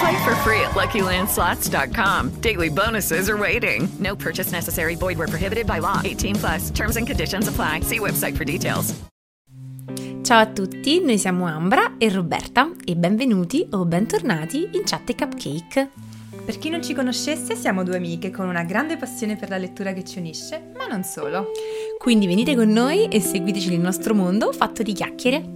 Play for free at LuckyLandSlots.com. Daily bonuses are waiting. No purchase necessary. Void where prohibited by law. 18 plus. Terms and conditions apply. See website for details. Ciao a tutti, noi siamo Ambra e Roberta e benvenuti o bentornati in Chat e Cupcake. Per chi non ci conoscesse, siamo due amiche con una grande passione per la lettura che ci unisce, ma non solo. Quindi venite con noi e seguiteci nel nostro mondo fatto di chiacchiere.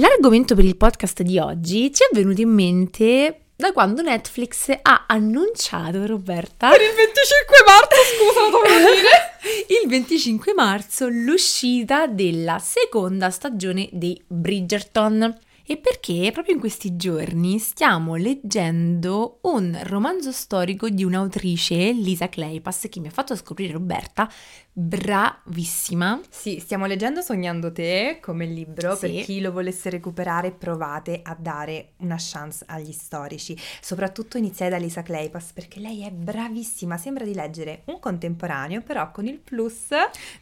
L'argomento per il podcast di oggi ci è venuto in mente da quando Netflix ha annunciato, Roberta, Per il 25 marzo, scusa, lo dovevo dire. il 25 marzo l'uscita della seconda stagione di Bridgerton. E perché proprio in questi giorni stiamo leggendo un romanzo storico di un'autrice, Lisa Kleypas, che mi ha fatto scoprire Roberta, bravissima. Sì, stiamo leggendo Sognando te come libro. Sì. Per chi lo volesse recuperare, provate a dare una chance agli storici. Soprattutto iniziate da Lisa Kleypas, perché lei è bravissima. Sembra di leggere un contemporaneo, però con il plus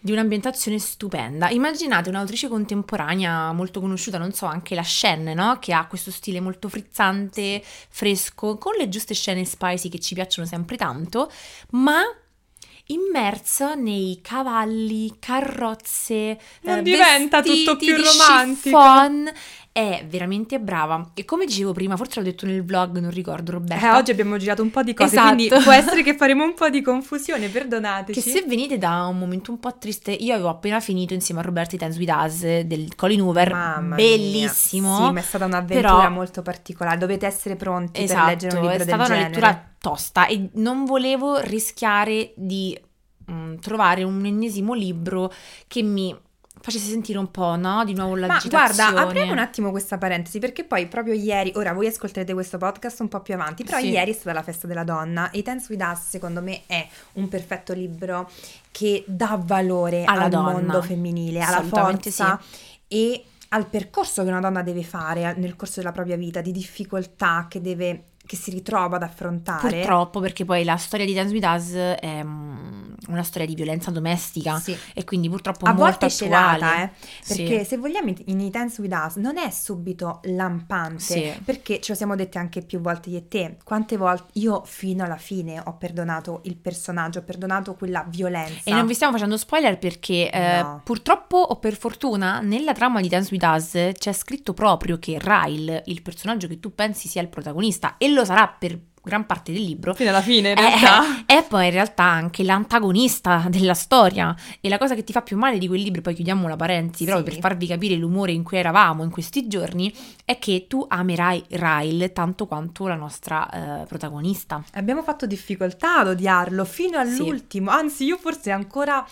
di un'ambientazione stupenda. Immaginate un'autrice contemporanea molto conosciuta, non so, anche la Shen, no? Che ha questo stile molto frizzante, fresco, con le giuste scene spicy che ci piacciono sempre tanto, ma immersa nei cavalli, carrozze, Non eh, diventa tutto più romantico. chiffon. È veramente brava. E come dicevo prima, forse l'ho detto nel vlog, non ricordo eh, Roberta. oggi abbiamo girato un po' di cose, Esatto. quindi può essere che faremo un po' di confusione, perdonateci. Che se venite da un momento un po' triste, io avevo appena finito insieme a Roberto i Dance with Us del Colin Hoover, Mamma bellissimo. mia. Sì, ma è stata un'avventura però- molto particolare. Dovete essere pronti Esatto, per leggere un libro è del stata una genere. lettura tosta e non volevo rischiare di mm, trovare un ennesimo libro che mi facesse sentire un po', no? Di nuovo Ma l'agitazione. guarda, apriamo un attimo questa parentesi perché poi proprio ieri, ora voi ascolterete questo podcast un po' più avanti, però Sì. ieri è stata la festa della donna e Dance with Us secondo me è un perfetto libro che dà valore Alla al donna. mondo femminile, alla forza e al percorso che una donna deve fare nel corso della propria vita, di difficoltà che deve che si ritrova ad affrontare. Purtroppo, perché poi la storia di Dance with Us è mm, una storia di violenza domestica Sì. e quindi purtroppo a molto volte attuale. celata, eh? Sì. Perché se vogliamo in I Dance With Us non è subito lampante, Sì. perché ce lo siamo dette anche più volte io e te, quante volte io fino alla fine ho perdonato il personaggio, ho perdonato quella violenza. E non vi stiamo facendo spoiler perché eh, No. purtroppo o per fortuna nella trama di Dance With Us c'è scritto proprio che Ryle, il personaggio che tu pensi sia il protagonista e lo sarà per gran parte del libro, Fino alla fine in è, realtà. è poi in realtà anche l'antagonista della storia e la cosa che ti fa più male di quel libro, poi chiudiamo la parentesi Sì. proprio per farvi capire l'umore in cui eravamo in questi giorni, è che tu amerai Ryle tanto quanto la nostra eh, protagonista. Abbiamo fatto difficoltà ad odiarlo fino all'ultimo, anzi io forse ancora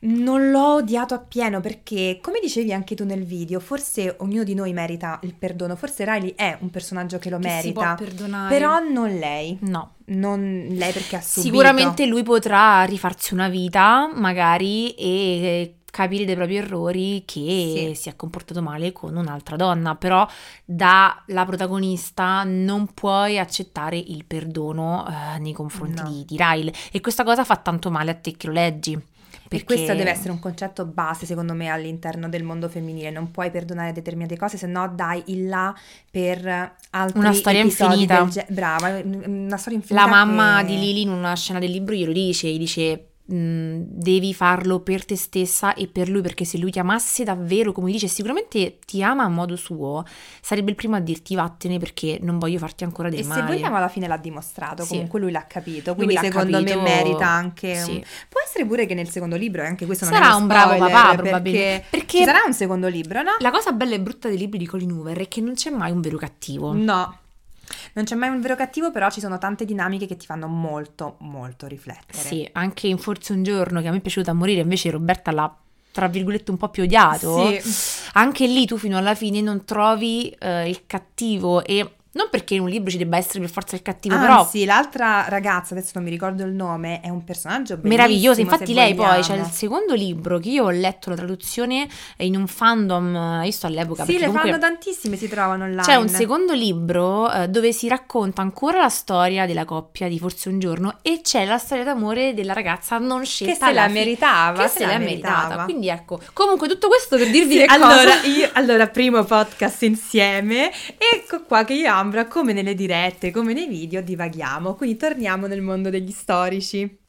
non l'ho odiato appieno perché, come dicevi anche tu nel video, forse ognuno di noi merita il perdono, forse Riley è un personaggio che lo Che merita, perdonare. però non lei, No, non lei perché ha subito. Sicuramente lui potrà rifarsi una vita, magari, e capire dei propri errori che Sì. si è comportato male con un'altra donna, però da la protagonista non puoi accettare il perdono eh, nei confronti No. di, di Ryle e questa cosa fa tanto male a te che lo leggi. E Perché questo deve essere un concetto base, secondo me, all'interno del mondo femminile. Non puoi perdonare determinate cose, se no dai il là per altri Una storia infinita. ge- Brava, una storia infinita. La mamma che- di Lily in una scena del libro glielo dice, gli dice mh, devi farlo per te stessa e per lui, perché se lui ti amasse davvero, come dice, sicuramente ti ama a modo suo, sarebbe il primo a dirti vattene perché non voglio farti ancora del e male. se vogliamo alla fine l'ha dimostrato, Sì. comunque lui l'ha capito, quindi l'ha secondo capito, me merita anche... sì. un- Può essere pure che nel secondo libro, e anche questo non Sarà un bravo papà, perché probabilmente. Perché- ci sarà un secondo libro, no? La cosa bella e brutta dei libri di Colin Hoover è che non c'è mai un vero cattivo. No. Non c'è mai un vero cattivo, però ci sono tante dinamiche che ti fanno molto, molto riflettere. Sì, anche in Forse un giorno che a me è piaciuto a morire, invece Roberta l'ha tra virgolette un po' più odiato. Sì. Anche lì tu fino alla fine non trovi eh, il cattivo e non perché in un libro ci debba essere per forza il cattivo, però Anzi, l'altra ragazza, adesso non mi ricordo il nome, è un personaggio bellissimo. meravigliosa. Infatti lei poi c'è vogliamo. il secondo libro che io ho letto la traduzione in un fandom, eh, io sto all'epoca Sì, le comunque fanno tantissime, si trovano online. C'è un secondo libro eh, dove si racconta ancora la storia della coppia di Forse un giorno e c'è la storia d'amore della ragazza non scelta Che se la fi- meritava, che se se la l'è meritata. meritava. Quindi ecco, comunque tutto questo per dirvi Sì, che allora, cosa io, allora, primo podcast insieme. Ecco qua che io e Ambra, come nelle dirette, come nei video, divaghiamo. Quindi torniamo nel mondo degli storici.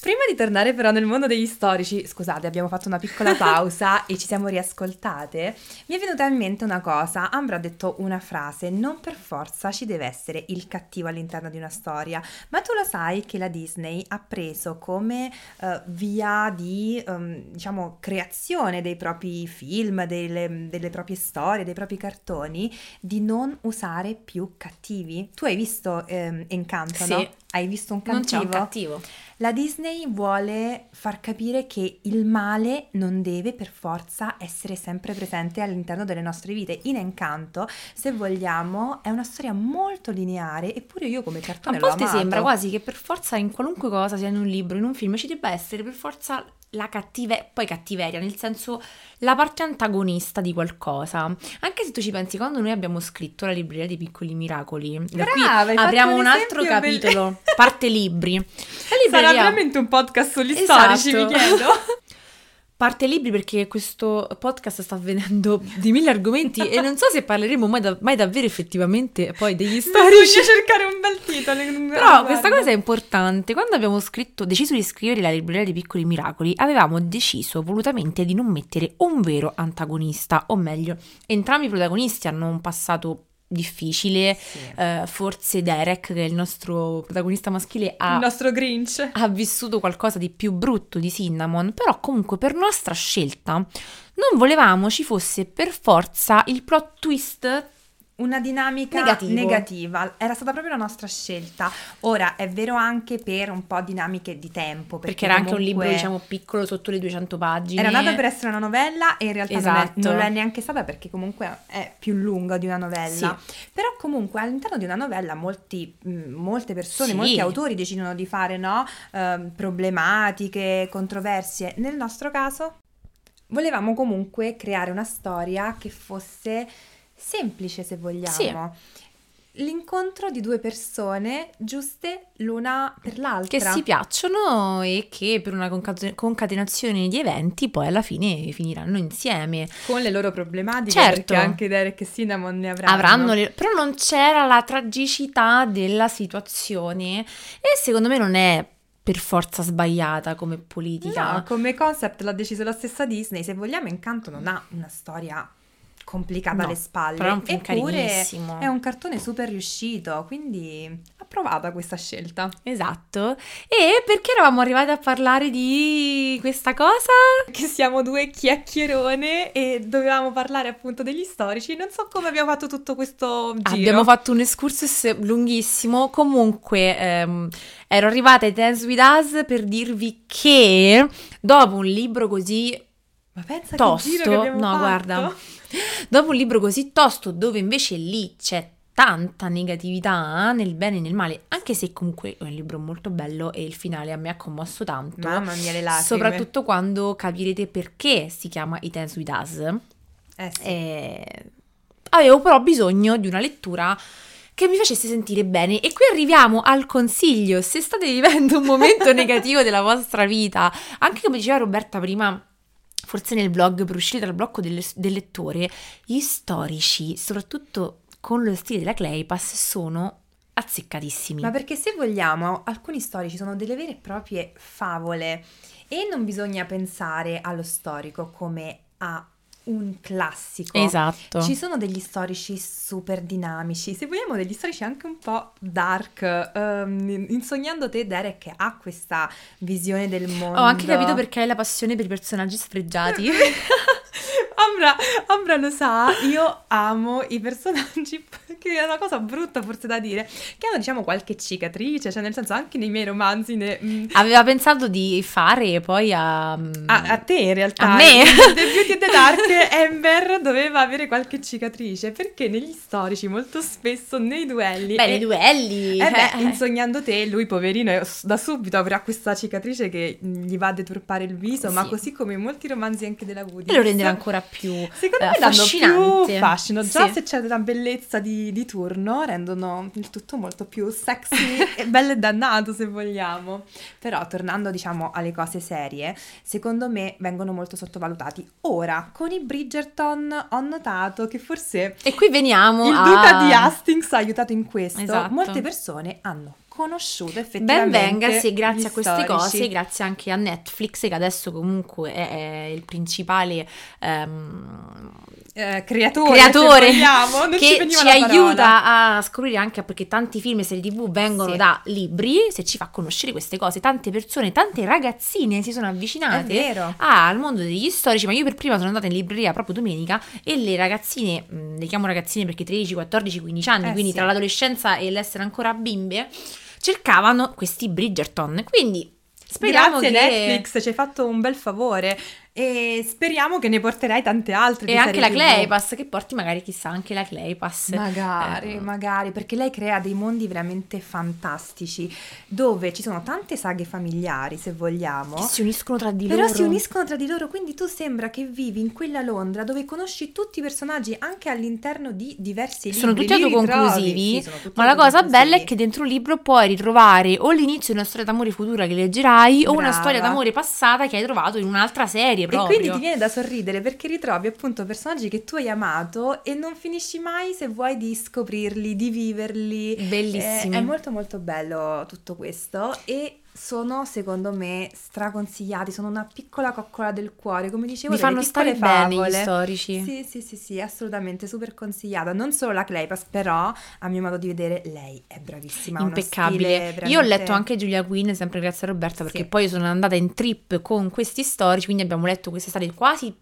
Prima di tornare però nel mondo degli storici, scusate, abbiamo fatto una piccola pausa e ci siamo riascoltate. Mi è venuta in mente una cosa. Ambra ha detto una frase: non per forza ci deve essere il cattivo all'interno di una storia, ma tu lo sai che la Disney ha preso come eh, via di ehm, diciamo creazione dei propri film, delle, delle proprie storie, dei propri cartoni, di non usare più cattivi. Tu hai visto ehm, Encanto, Sì. no? Hai visto un non c'è cattivo? un cattivo. La Disney vuole far capire che il male non deve per forza essere sempre presente all'interno delle nostre vite. In Encanto, se vogliamo, è una storia molto lineare, eppure io come A cartone l'ho volte sembra quasi che per forza in qualunque cosa, sia in un libro, in un film, ci debba essere per forza la cattiveria, poi cattiveria, nel senso la parte antagonista di qualcosa. Anche se tu ci pensi, quando noi abbiamo scritto la libreria dei piccoli miracoli, da qui Brava, fatto apriamo un un altro capitolo, parte libri. La Sarà libreria- veramente un podcast sugli Esatto. storici, mi chiedo. Parte libri perché questo podcast sta venendo di mille argomenti e non so se parleremo mai, da- mai davvero effettivamente poi degli Bisogna storici. cercare un bel titolo. Però questa cosa è importante. Quando abbiamo scritto, deciso di scrivere la libreria dei piccoli miracoli, avevamo deciso volutamente di non mettere un vero antagonista, o meglio, entrambi i protagonisti hanno un passato difficile. eh, forse Derek, che è il nostro protagonista maschile, ha Il nostro Grinch. ha vissuto qualcosa di più brutto di Cinnamon, però comunque per nostra scelta non volevamo ci fosse per forza il plot twist Una dinamica Negativo. negativa. Era stata proprio la nostra scelta. Ora, è vero anche per un po' dinamiche di tempo. Perché, perché era anche un libro diciamo piccolo sotto le 200 pagine. Era nata per essere una novella e in realtà non, è, Esatto. non lo è neanche stata perché comunque è più lunga di una novella. Sì. Però comunque all'interno di una novella molti, mh, molte persone, Sì. molti autori decidono di fare no, ehm, problematiche, controversie. Nel nostro caso volevamo comunque creare una storia che fosse semplice se vogliamo. L'incontro di due persone giuste l'una per l'altra. che si piacciono e che per una concate- concatenazione di eventi poi alla fine finiranno insieme. con le loro problematiche Certo. perché anche Derek e Cinnamon ne avranno. Avranno le- però non c'era la tragicità della situazione e secondo me non è per forza sbagliata come politica. No, come concept l'ha deciso la stessa Disney. Se vogliamo, Incanto non ha una storia complicata No, alle spalle. però è un film Eppure carinissimo. è un cartone super riuscito, quindi approvata questa scelta. Esatto. E perché eravamo arrivati a parlare di questa cosa? Che siamo due chiacchierone e dovevamo parlare appunto degli storici. Non so come abbiamo fatto tutto questo giro. Abbiamo fatto un excursus lunghissimo. Comunque, ehm, ero arrivata ai Dance With Us per dirvi che dopo un libro così Ma pensa tosto, che giro che abbiamo no, fatto. guarda, dopo un libro così tosto dove invece lì c'è tanta negatività nel bene e nel male, anche se comunque è un libro molto bello e il finale a me ha commosso tanto. Mamma mia, le lacrime. Soprattutto quando capirete perché si chiama I Dance With Us. Eh sì. Eh, avevo però bisogno di una lettura che mi facesse sentire bene. E qui arriviamo al consiglio. Se state vivendo un momento negativo della vostra vita, anche come diceva Roberta prima, forse nel blog per uscire dal blocco del, del lettore, gli storici, soprattutto con lo stile della Claypass, sono azzeccatissimi. Ma perché se vogliamo, alcuni storici sono delle vere e proprie favole e non bisogna pensare allo storico come a un classico. Esatto. Ci sono degli storici super dinamici, se vogliamo degli storici anche un po' dark. Um, insognando te, Derek ha questa visione del mondo. Ho anche capito perché hai la passione per i personaggi sfregiati. Ambra, Ambra lo sa, io amo i personaggi, che è una cosa brutta forse da dire, che hanno diciamo qualche cicatrice, cioè nel senso anche nei miei romanzi ne, mm. Aveva pensato di fare poi a... Mm, a... a... te in realtà. A me? The Beauty and the Dark, Amber doveva avere qualche cicatrice, perché negli storici molto spesso nei duelli... Beh, e... nei duelli... Eh beh, eh. insognando te, lui poverino da subito avrà questa cicatrice che gli va a deturpare il viso, sì. ma così come in molti romanzi anche della Woody. E lo renderà ancora più Secondo eh, me danno più fascino. Già sì. se c'è una bellezza di, di, turno, rendono il tutto molto più sexy e bello e dannato se vogliamo. Però tornando diciamo alle cose serie, secondo me vengono molto sottovalutati. Ora, con i Bridgerton ho notato che forse... E qui veniamo Il a... duca di Hastings ha aiutato in questo. Esatto. Molte persone hanno conosciuto effettivamente. Ben venga, sì, grazie a queste storici. cose, grazie anche a Netflix che adesso comunque è, è il principale ehm, eh, creatore, creatore vogliamo, che ci aiuta a scoprire anche perché tanti film e serie tv vengono Sì. da libri, se ci fa conoscere queste cose, tante persone, tante ragazzine si sono avvicinate al mondo degli storici, ma io per prima sono andata in libreria proprio domenica e le ragazzine, mh, le chiamo ragazzine perché 13, 14, 15 anni, Eh, quindi sì. tra l'adolescenza e l'essere ancora bimbe, cercavano questi Bridgerton. Quindi speriamo Grazie che... Netflix, ci hai fatto un bel favore e speriamo che ne porterai tante altre. E anche la TV. Claypass, che porti magari chissà anche la Claypass. Magari, Eh, magari, perché lei crea dei mondi veramente fantastici dove ci sono tante saghe familiari, se vogliamo. che si uniscono tra di Però loro. si uniscono tra di loro, quindi tu sembra che vivi in quella Londra dove conosci tutti i personaggi anche all'interno di diversi libri. Sono tutti autoconclusivi, Sì, ma la cosa bella è che dentro un libro puoi ritrovare o l'inizio di una storia d'amore futura che leggerai o una Brava. storia d'amore passata che hai trovato in un'altra serie E proprio. quindi ti viene da sorridere perché ritrovi appunto personaggi che tu hai amato e non finisci mai se vuoi di scoprirli, di viverli. Bellissimi. Eh, È, molto molto bello tutto questo e sono secondo me straconsigliati, sono una piccola coccola del cuore, come dicevo, Mi fanno stare bene gli favole. storici. Sì, sì, sì, sì, assolutamente, super consigliata. Non solo la Claypass, però a mio modo di vedere lei è bravissima, Impeccabile. stile Io ho veramente- letto anche Giulia Quinn, sempre grazie a Roberta, perché Sì. poi sono andata in trip con questi storici, quindi abbiamo letto quest'estate quasi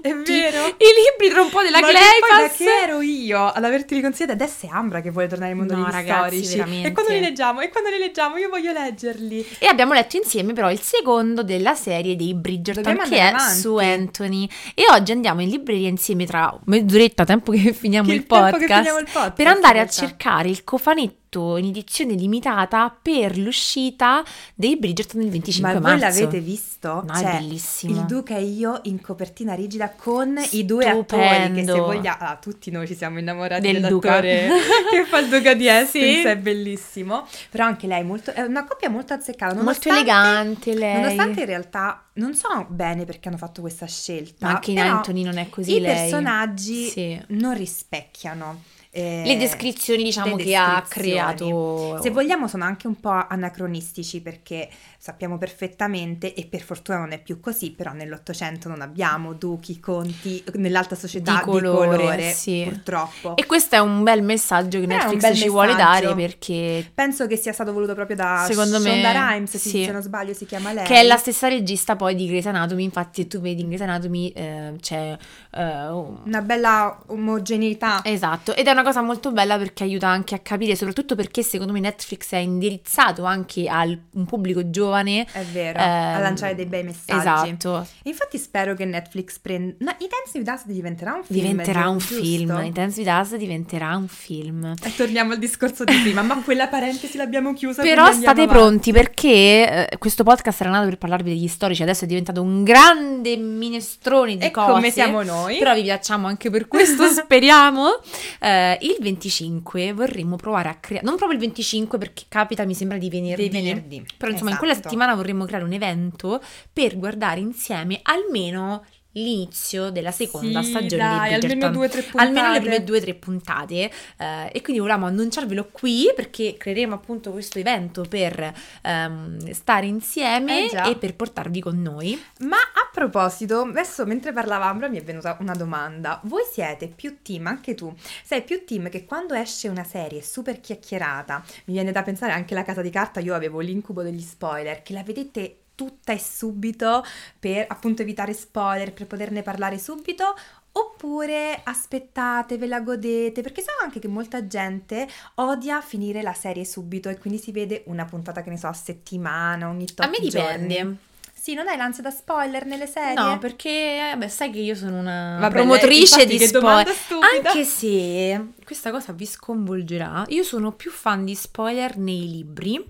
tutti È vero. i libri tra un po' della Ma che Claypass. che ero io ad averti consigliati adesso è Ambra che vuole tornare nel mondo No, degli ragazzi, storici veramente. e quando li leggiamo e quando li leggiamo io voglio leggerli E abbiamo letto insieme però il secondo della serie dei Bridgerton Dobbiamo che è avanti. su Anthony. E oggi andiamo in libreria insieme tra mezz'oretta, tempo che finiamo Che il tempo che podcast, finiamo il podcast, per andare a cercare il cofanetto in edizione limitata per l'uscita dei Bridgerton il 25 ma voi marzo. l'avete visto? No, è C'è bellissimo. il Duca e io in copertina rigida con i due attori che Stupendo. se vogliamo ah, tutti noi ci siamo innamorati Del dell'attore che fa il Duca di Hastings Sì. è bellissimo però anche lei molto, è una coppia molto azzeccata Molto elegante lei. Nonostante in realtà non so bene perché hanno fatto questa scelta. Ma anche in Anthony non è così I lei. personaggi Sì. non rispecchiano. Eh, Le descrizioni, diciamo, le che ha creato. Se vogliamo sono anche un po' anacronistici perché sappiamo perfettamente, e per fortuna non è più così, però nell'Ottocento non abbiamo duchi, conti, nell'alta società Di di colore, colore, sì. purtroppo. E questo è un bel messaggio che Netflix ci vuole messaggio. dare perché Penso che sia stato voluto proprio da Secondo me, Shonda Rhimes, sì, se non sbaglio si chiama lei. Che è la stessa regista poi di Grey's Anatomy, infatti tu vedi in Grey's Anatomy eh, c'è... eh, un- Una bella omogeneità. Esatto, ed è una cosa molto bella perché aiuta anche a capire, soprattutto perché secondo me Netflix è indirizzato anche a un pubblico giovane. È vero, Ehm, a lanciare dei bei messaggi. Esatto, Infatti spero che Netflix prenda... No, I Dance with Us diventerà un film. diventerà un giusto? film, Intense with Us diventerà un film. E torniamo al discorso di prima, ma quella parentesi l'abbiamo chiusa. Però state avanti. pronti perché eh, questo podcast era nato per parlarvi degli storici, adesso è diventato un grande minestrone di E cose. come siamo noi. Però vi piacciamo anche per questo, speriamo. Eh, il 25 vorremmo provare a creare, non proprio il 25 perché capita, mi sembra di venerdì. Dei venerdì, Però insomma in quella esatto. Settimana vorremmo creare un evento per guardare insieme almeno l'inizio della seconda Sì, stagione dai, di Bridgerton. almeno due o tre puntate. Almeno le prime due o tre puntate. eh, e quindi volevamo annunciarvelo qui perché creeremo appunto questo evento per ehm, stare insieme Eh e per portarvi con noi. Ma a proposito, adesso mentre parlava Ambra mi è venuta una domanda. Voi siete più team, anche tu, sei più team che quando esce una serie super chiacchierata, mi viene da pensare anche la casa di carta, io avevo l'incubo degli spoiler, che la vedete tutta e subito per appunto evitare spoiler, per poterne parlare subito, oppure aspettate, ve la godete, perché so anche che molta gente odia finire la serie subito e quindi si vede una puntata che ne so a settimana, ogni tot A me giorni. dipende. Sì, non hai l'ansia da spoiler nelle serie? No, perché vabbè, sai che io sono una Vabbè, promotrice di spoiler. Anche se questa cosa vi sconvolgerà, io sono più fan di spoiler nei libri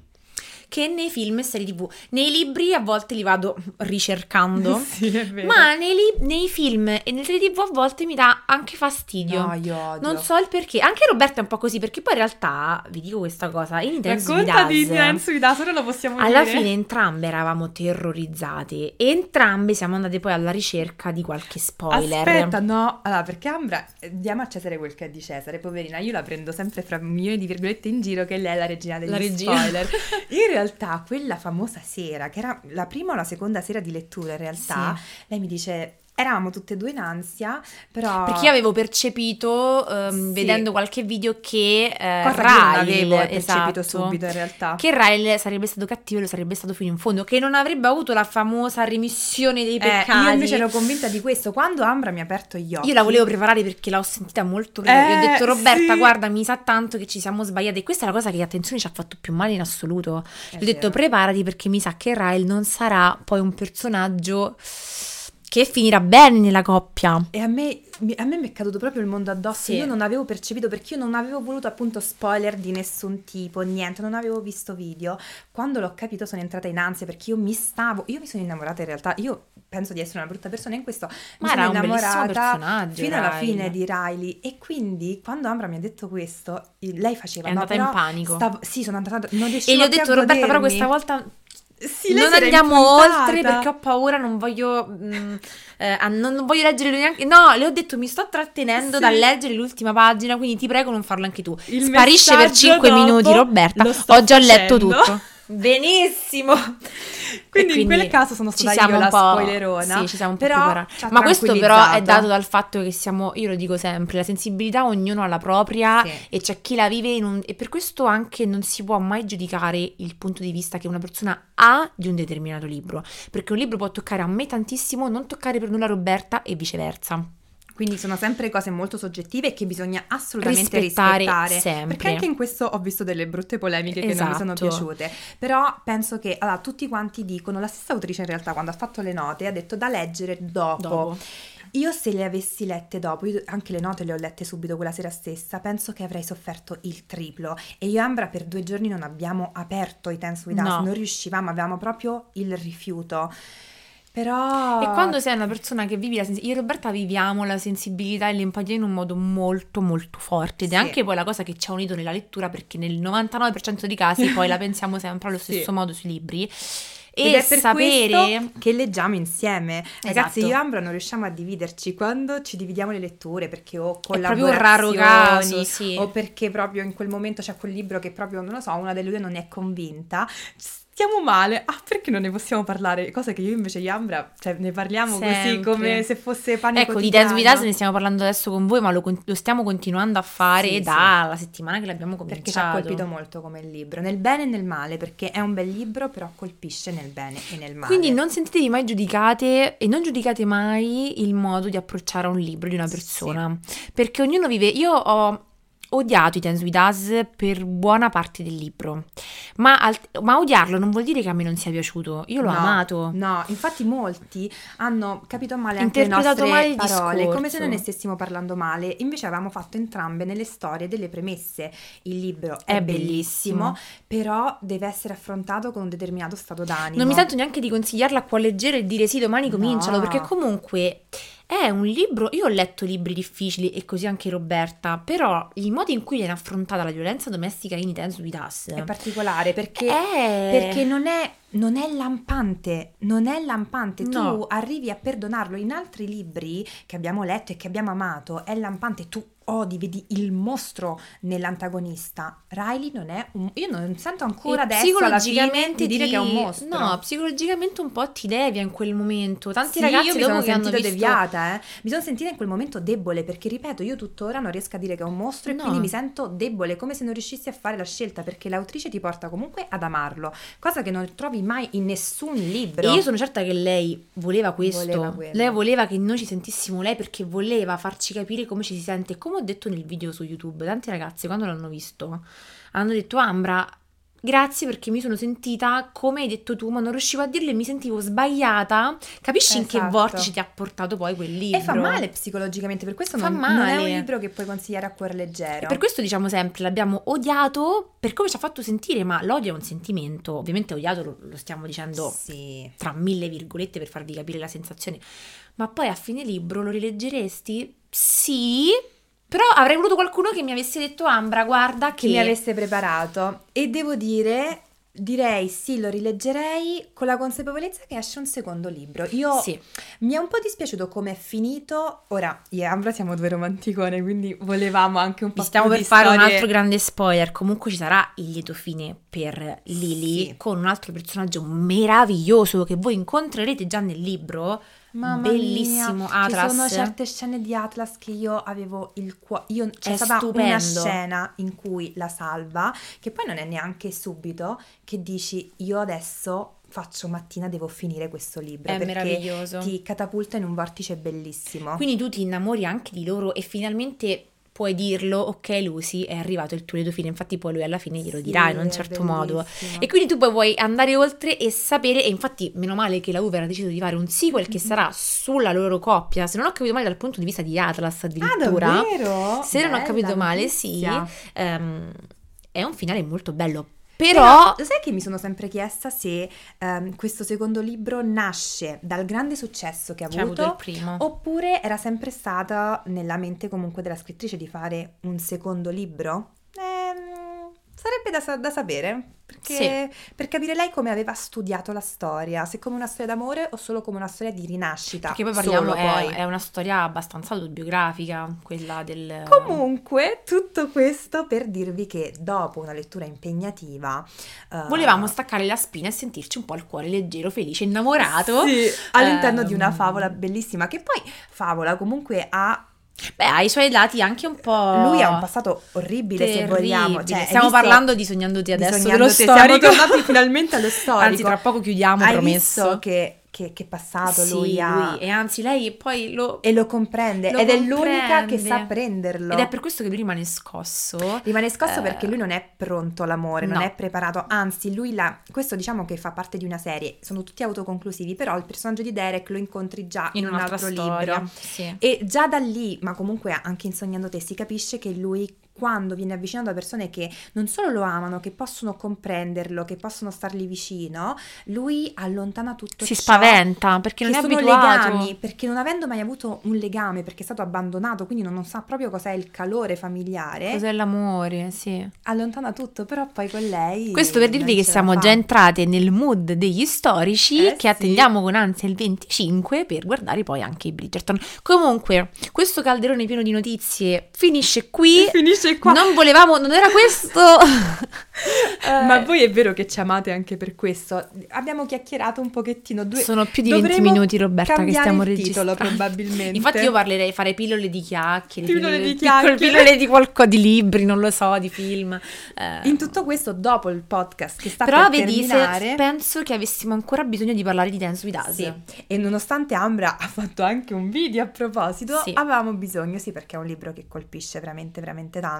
che nei film e serie TV. Nei libri a volte li vado ricercando. Sì. Ma nei, li- nei film e nelle serie TV a volte mi dà anche fastidio. No, io odio. Non so il perché. Anche Roberta è un po' così, perché poi in realtà, vi dico questa cosa, in Intense Racconta di with Us, ora lo possiamo alla dire. fine entrambe eravamo terrorizzate e entrambe siamo andate poi alla ricerca di qualche spoiler. Aspetta, no, allora perché Ambra, eh, diamo a Cesare quel che è di Cesare, poverina, io la prendo sempre fra milioni di virgolette in giro che lei è la regina degli La regina. spoiler. In realtà quella famosa sera, che era la prima o la seconda sera di lettura in realtà, lei mi dice, eravamo tutte e due in ansia, però... Perché io avevo percepito, ehm, Sì. vedendo qualche video, che eh, Cosa che io non Ryle, avevo percepito esatto, subito in realtà. che Ryle sarebbe stato cattivo e lo sarebbe stato fino in fondo, che non avrebbe avuto la famosa remissione dei Eh, peccati. io invece ero convinta di questo. Quando Ambra mi ha aperto gli occhi, Io la volevo preparare perché l'ho sentita molto prima. Gli ho Eh, detto, Roberta, sì. guarda, mi sa tanto che ci siamo sbagliate. E questa è la cosa che, attenzione, ci ha fatto più male in assoluto. Gli ho detto, preparati perché mi sa che Ryle non sarà poi un personaggio che finirà bene nella coppia. E a me, mi- a me mi è caduto proprio il mondo addosso. Sì. Io non avevo percepito perché io non avevo voluto appunto spoiler di nessun tipo, niente, non avevo visto video. Quando l'ho capito sono entrata in ansia perché io mi stavo, io mi sono innamorata in realtà, io penso di essere una brutta persona in questo, mi Ma sono era un bellissimo innamorata personaggio, fino alla Riley. fine di Riley e quindi quando Ambra mi ha detto questo, lei faceva È no, andata in però panico. stavo- sì, sono andata non E riuscivo gli ho detto, Roberta, però godermi." questa volta Sì, non andiamo impuntata. oltre perché ho paura, non voglio, mm, eh, non, non voglio leggere neanche. No, le ho detto mi sto trattenendo Sì. dal leggere l'ultima pagina, quindi ti prego non farlo anche tu. Il Sparisce per messaggio 5 dopo minuti, Roberta. Ho già letto facendo. tutto. Benissimo. Quindi, E in quel caso sono ci stata siamo io un po'- spoilerona. Sì, ci siamo un po' però ci Ma questo però è dato dal fatto che siamo, io lo dico sempre, la sensibilità ognuno ha la propria Sì. e c'è chi la vive in un... E per questo anche non si può mai giudicare il punto di vista che una persona ha di un determinato libro. Perché un libro può toccare a me tantissimo, non toccare per nulla Roberta e viceversa. Quindi sono sempre cose molto soggettive che bisogna assolutamente Rispettare rispettare. sempre. Perché anche in questo ho visto delle brutte polemiche che non mi sono Esatto. piaciute. Però penso che allora, tutti quanti dicono, la stessa autrice in realtà quando ha fatto le note ha detto da leggere dopo. Dopo. Io se le avessi lette dopo, anche le note le ho lette subito quella sera stessa, penso che avrei sofferto il triplo. E io e Ambra per due giorni non abbiamo aperto i Tense With Us, No. non riuscivamo, avevamo proprio il rifiuto. Però... E quando sei una persona che vivi la sensibilità, io e Roberta viviamo la sensibilità e l'empatia in un modo molto molto forte ed è Sì. anche poi la cosa che ci ha unito nella lettura perché nel 99% dei casi poi la pensiamo sempre allo Sì. stesso modo sui libri Ed e è per sapere che leggiamo insieme. Ragazzi, Esatto. io e Ambra non riusciamo a dividerci quando ci dividiamo le letture perché o collaborazioni raro caso, sì. o perché proprio in quel momento c'è quel libro che proprio, non lo so, una delle due non è convinta. Stiamo male. Ah, perché non ne possiamo parlare? Cosa che io invece e Ambra, cioè ne parliamo così Sempre. come se fosse pane Ecco, di. Dance with Us ne stiamo parlando adesso con voi, ma lo, lo stiamo continuando a fare Sì, sì. dalla settimana che l'abbiamo cominciato. Perché ci ha colpito molto come libro, nel bene e nel male, perché è un bel libro, però colpisce nel bene e nel male. Quindi non sentitevi mai giudicate e non giudicate mai il modo di approcciare a un libro di una persona. Perché ognuno vive. Io ho odiato i Tense with Us per buona parte del libro. Ma, al- ma odiarlo non vuol dire che a me non sia piaciuto. Io l'ho No, amato. No, infatti molti hanno capito male anche le nostre male parole, discorso. come se noi ne stessimo parlando male. Invece avevamo fatto entrambe nelle storie delle premesse. Il libro è, È bellissimo, bellissimo. però deve essere affrontato con un determinato stato d'animo. Non mi sento neanche di consigliarlo a cuor leggero e dire sì, domani No. comincialo, perché comunque è un libro. Io ho letto libri difficili e così anche Roberta, però il modo in cui viene affrontata la violenza domestica in with Us È particolare perché, è- perché non è non è lampante, non è lampante. No. Tu arrivi a perdonarlo. In altri libri che abbiamo letto e che abbiamo amato, è lampante. Tu odi, vedi il mostro nell'antagonista. Riley non è un... Io non sento ancora E adesso psicologicamente di dire ti- che è un mostro. No, psicologicamente un po' ti devia in quel momento. Tanti Sì, ragazzi io mi sono sentita visto deviata, eh. Mi sono sentita in quel momento debole perché, ripeto, io tuttora non riesco a dire che è un mostro e No. quindi mi sento debole, come se non riuscissi a fare la scelta perché l'autrice ti porta comunque ad amarlo, cosa che non trovi mai in nessun libro. E io sono certa che lei voleva questo. Voleva lei voleva che noi ci sentissimo lei perché voleva farci capire come ci si sente. Come ho detto nel video su YouTube, tanti ragazzi quando l'hanno visto hanno detto Ambra. Grazie perché mi sono sentita come hai detto tu, ma non riuscivo a dirlo e mi sentivo sbagliata. Capisci in che Esatto. vortice ti ha portato poi quel libro? E fa male psicologicamente, per questo Fa non, non è un male. libro che puoi consigliare a cuore leggero. E per questo diciamo sempre, l'abbiamo odiato per come ci ha fatto sentire, ma l'odio è un sentimento. Ovviamente odiato lo, lo stiamo dicendo Sì. tra mille virgolette per farvi capire la sensazione. Ma poi a fine libro lo rileggeresti? Sì, però avrei voluto qualcuno che mi avesse detto Ambra, guarda che... che mi avesse preparato e devo dire direi sì lo rileggerei con la consapevolezza che esce un secondo libro io Sì. mi è un po' dispiaciuto come è finito ora io e Ambra siamo due romanticone quindi volevamo anche un po' Vi stiamo per fare un storie- altro grande spoiler. Comunque ci sarà il lieto fine per Lily Sì. con un altro personaggio meraviglioso che voi incontrerete già nel libro. Mamma Bellissimo mia, Atlas. Ci sono certe scene di Atlas che io avevo il cuore. Io c'è È stata stupendo. una scena in cui la salva, che poi non è neanche subito, che dici io adesso faccio mattina, devo finire questo libro. È meraviglioso. Ti catapulta in un vortice bellissimo. Quindi tu ti innamori anche di loro e finalmente puoi dirlo, ok Lucy, è arrivato il tuo lieto fine, infatti poi lui alla fine glielo Sì, dirà in un certo modo. E quindi tu poi vuoi andare oltre e sapere, e infatti meno male che la Uber ha deciso di fare un sequel che sarà sulla loro coppia, se non ho capito male dal punto di vista di Atlas Ah, addirittura. davvero? Se non ho Bella capito male, sì, ehm, è un finale molto bello. Però, Però, sai che mi sono sempre chiesta se ehm, questo secondo libro nasce dal grande successo che ha ha avuto, avuto il primo. oppure era sempre stata nella mente comunque della scrittrice di fare un secondo libro? Sarebbe da, sa- da sapere, perché per capire lei come aveva studiato la storia, se come una storia d'amore o solo come una storia di rinascita. perché poi parliamo, Solo è, poi. è una storia abbastanza autobiografica, quella del... Comunque, tutto questo per dirvi che dopo una lettura impegnativa... eh, Volevamo staccare la spina e sentirci un po' il cuore leggero, felice, innamorato. Sì, all'interno di una Ehm, favola bellissima, che poi favola comunque ha... Beh, ha i suoi lati anche un po'. Lui ha un passato orribile, se terribile. vogliamo. Cioè, Stiamo parlando di Sognandoti di adesso, Sognandote, dello Siamo storico. tornati finalmente allo storico. Anzi, tra poco chiudiamo, Hai promesso. visto che, che, che passato Sì, lui ha... lui- E anzi, lei poi lo... E lo comprende. lo ed è l'unica comprende. che sa prenderlo. Ed è per questo che lui rimane scosso. Rimane scosso Eh, perché lui non è pronto all'amore, non no. è preparato, anzi lui la... questo diciamo che fa parte di una serie, sono tutti autoconclusivi, però il personaggio di Derek lo incontri già in, In un altro storia. libro. Sì. E già da lì, ma comunque anche in Sognando te, si capisce che lui quando viene avvicinato da persone che non solo lo amano, che possono comprenderlo, che possono stargli vicino, lui allontana tutto Si ciò spaventa perché non è sono abituato. legami, perché non avendo mai avuto un legame, perché è stato abbandonato, quindi non, non sa proprio cos'è il calore familiare, Cos'è l'amore, sì. allontana tutto, però poi con lei... Questo per dirvi che siamo fa. già entrate nel mood degli storici Eh che sì. attendiamo con ansia il 25 per guardare poi anche i Bridgerton. Comunque, questo calderone pieno di notizie finisce qui. Finisce qua. Non volevamo, non era questo. Ma voi è vero che ci amate anche per questo? Abbiamo chiacchierato un pochettino. Due... Sono più di 20 Dovremo minuti, Roberta, che stiamo il registrando. titolo probabilmente. Infatti io parlerei fare pillole di chiacchiere, Pillole di piccole chiacchiere. pillole di qualcosa di libri, non lo so, di film. Eh, In tutto questo, dopo il podcast che sta Però per vedi, terminare... penso che avessimo ancora bisogno di parlare di Dance with Us. Sì. E nonostante Ambra ha fatto anche un video a proposito, Sì. avevamo bisogno, sì, perché è un libro che colpisce veramente, veramente tanto.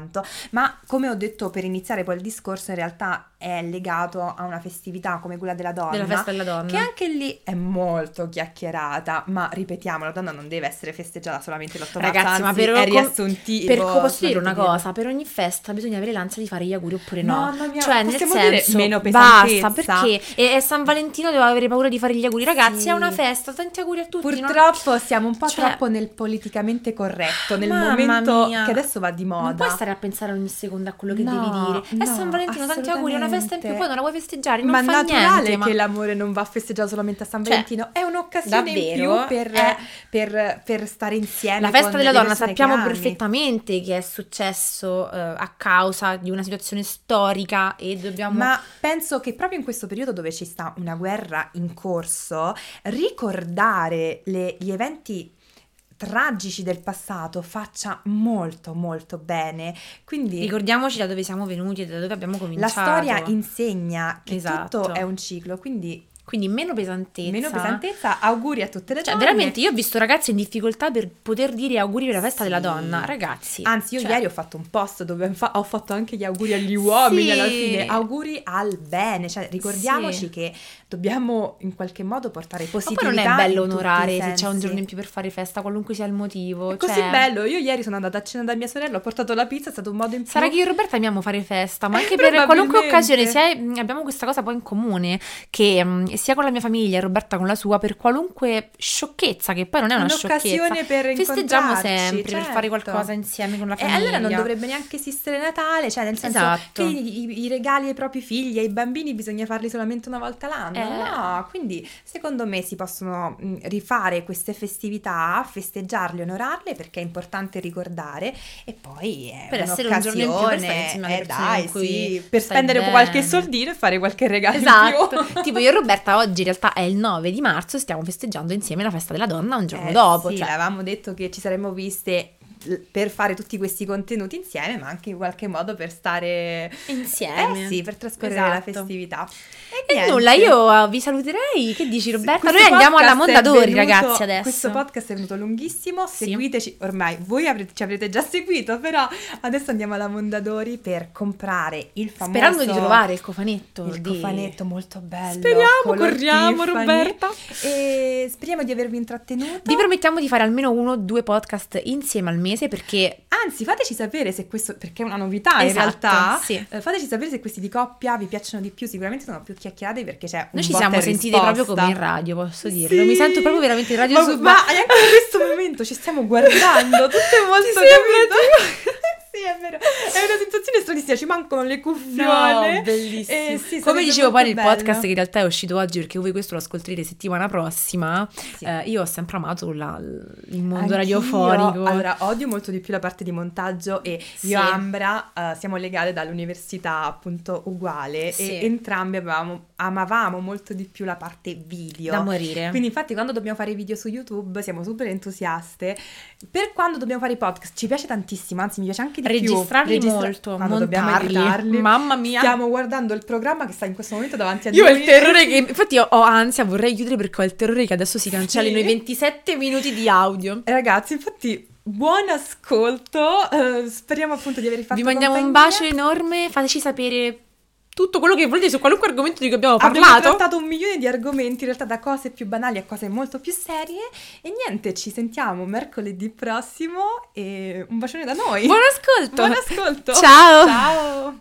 Ma come ho detto per iniziare poi il discorso, in realtà è legato a una festività come quella della donna. Della festa della donna. Che anche lì è molto chiacchierata, ma ripetiamo, la donna non deve essere festeggiata solamente l'8 marzo, Ragazzi, ma per, è riassuntivo. per posso dire una cosa, per ogni festa bisogna avere l'ansia di fare gli auguri oppure no. Mamma mia, cioè, nel senso, meno basta, pesantezza? perché e, e San Valentino devo avere paura di fare gli auguri. Ragazzi, Sì. è una festa, tanti auguri a tutti. non- Purtroppo siamo un po' Cioè- troppo nel politicamente corretto, nel Mamma momento mia. che adesso va di moda. Non puoi stare a pensare ogni secondo a quello che No, devi dire. È no, San Valentino, tanti auguri, è una festa in più, poi non la vuoi festeggiare, non Ma fa naturale niente, ma- che l'amore non va festeggiato solamente a San Cioè, Valentino, è un'occasione in davvero, più per, è- per- per stare insieme. La festa della donna sappiamo che perfettamente che è successo eh, a causa di una situazione storica e dobbiamo... Ma penso che proprio in questo periodo dove ci sta una guerra in corso, ricordare le- gli eventi tragici del passato faccia molto molto bene. Quindi Ricordiamoci da dove siamo venuti e da dove abbiamo la cominciato. storia insegna che Esatto. tutto è un ciclo, quindi Quindi meno pesantezza. meno pesantezza, auguri a tutte le Cioè, donne. veramente, io ho visto ragazzi in difficoltà per poter dire auguri per la festa Sì. della donna. Ragazzi. Anzi, io cioè, ieri ho fatto un post dove ho fatto anche gli auguri agli uomini Sì. alla fine. Auguri al bene. Cioè, ricordiamoci Sì. che dobbiamo in qualche modo portare Ma positività. poi non è bello onorare se c'è un giorno in più per fare festa, qualunque sia il motivo. È così cioè- bello. Io ieri sono andata a cena da mia sorella, ho portato la pizza, è stato un modo in più. Sarà che io e Roberta amiamo fare festa, ma anche per qualunque occasione, sia- mh, abbiamo questa cosa poi in comune, che mh, sia con la mia famiglia e Roberta con la sua, per qualunque sciocchezza, che poi non è una Un'occasione sciocchezza, per festeggiamo sempre, per certo. fare qualcosa insieme con la E famiglia. allora non dovrebbe neanche esistere Natale, cioè nel senso Esatto. che i, i- i regali ai propri figli, ai bambini bisogna farli solamente una volta l'anno. Eh. No, quindi secondo me si possono rifare queste festività, festeggiarle, onorarle perché è importante ricordare e poi è Per essere un giorno in più per stare eh, dai, sì, per spendere bene. qualche soldino e fare qualche regalo Esatto, tipo io e Roberta oggi in realtà è il 9 di marzo, stiamo festeggiando insieme la festa della donna un giorno Eh, dopo. Sì, cioè, avevamo detto che ci saremmo viste per fare tutti questi contenuti insieme, ma anche in qualche modo per stare Insieme. Eh sì, per trascorrere la Esatto. festività. E niente. nulla, io vi saluterei. Che dici Roberta? Noi andiamo alla Mondadori, venuto- ragazzi, adesso. Questo podcast è venuto lunghissimo, Sì. seguiteci, ormai voi avrete- ci avrete già seguito, però adesso andiamo alla Mondadori per comprare il famoso... Sperando di trovare il cofanetto. il di- cofanetto molto bello. Speriamo, corriamo, Tiffany. Roberta. E speriamo di avervi intrattenuto. Vi promettiamo di fare almeno uno o due podcast insieme al mese perché Anzi, fateci sapere se questo, perché è una novità in Esatto, realtà, sì. eh, fateci sapere se questi di coppia vi piacciono di più, sicuramente sono più chiacchierate perché c'è un noi ci siamo sentite proprio come in radio, posso Sì. dirlo. Mi sento proprio veramente in radio ma, su ma anche in questo momento ci stiamo guardando, tutte molto capito? sì, è vero. È una sensazione stranissima, ci mancano le cuffiole. No, bellissimo. Eh, sì, Come dicevo poi nel podcast che in realtà è uscito oggi perché voi questo lo ascolterete settimana prossima, Sì. eh, io ho sempre amato la- il mondo Anch'io. radiofonico. Allora, odio molto di più la parte di montaggio e Sì. io e Ambra eh, siamo legate dall'università appunto uguale Sì. e entrambi avevamo- amavamo molto di più la parte video. da morire. Quindi infatti quando dobbiamo fare i video su YouTube siamo super entusiaste. Per quando dobbiamo fare i podcast ci piace tantissimo, anzi mi piace anche di più. Registrarli registra- molto, quando dobbiamo montarli. editarli. Mamma mia. Stiamo guardando il programma che sta in questo momento davanti a Io ho noi. il terrore che. Infatti, ho, ansia, vorrei chiudere perché ho il terrore che adesso si cancellino Sì. i 27 minuti di audio. Ragazzi, infatti buon ascolto. eh, speriamo appunto di aver fatto Vi mandiamo un compagnia. bacio enorme. Fateci sapere tutto quello che volete su qualunque argomento di cui abbiamo Abbiamo parlato. trattato un milione di argomenti, in realtà da cose più banali a cose molto più serie. E niente, ci sentiamo mercoledì prossimo e un bacione da noi. Buon ascolto. Buon ascolto. Ciao. Ciao.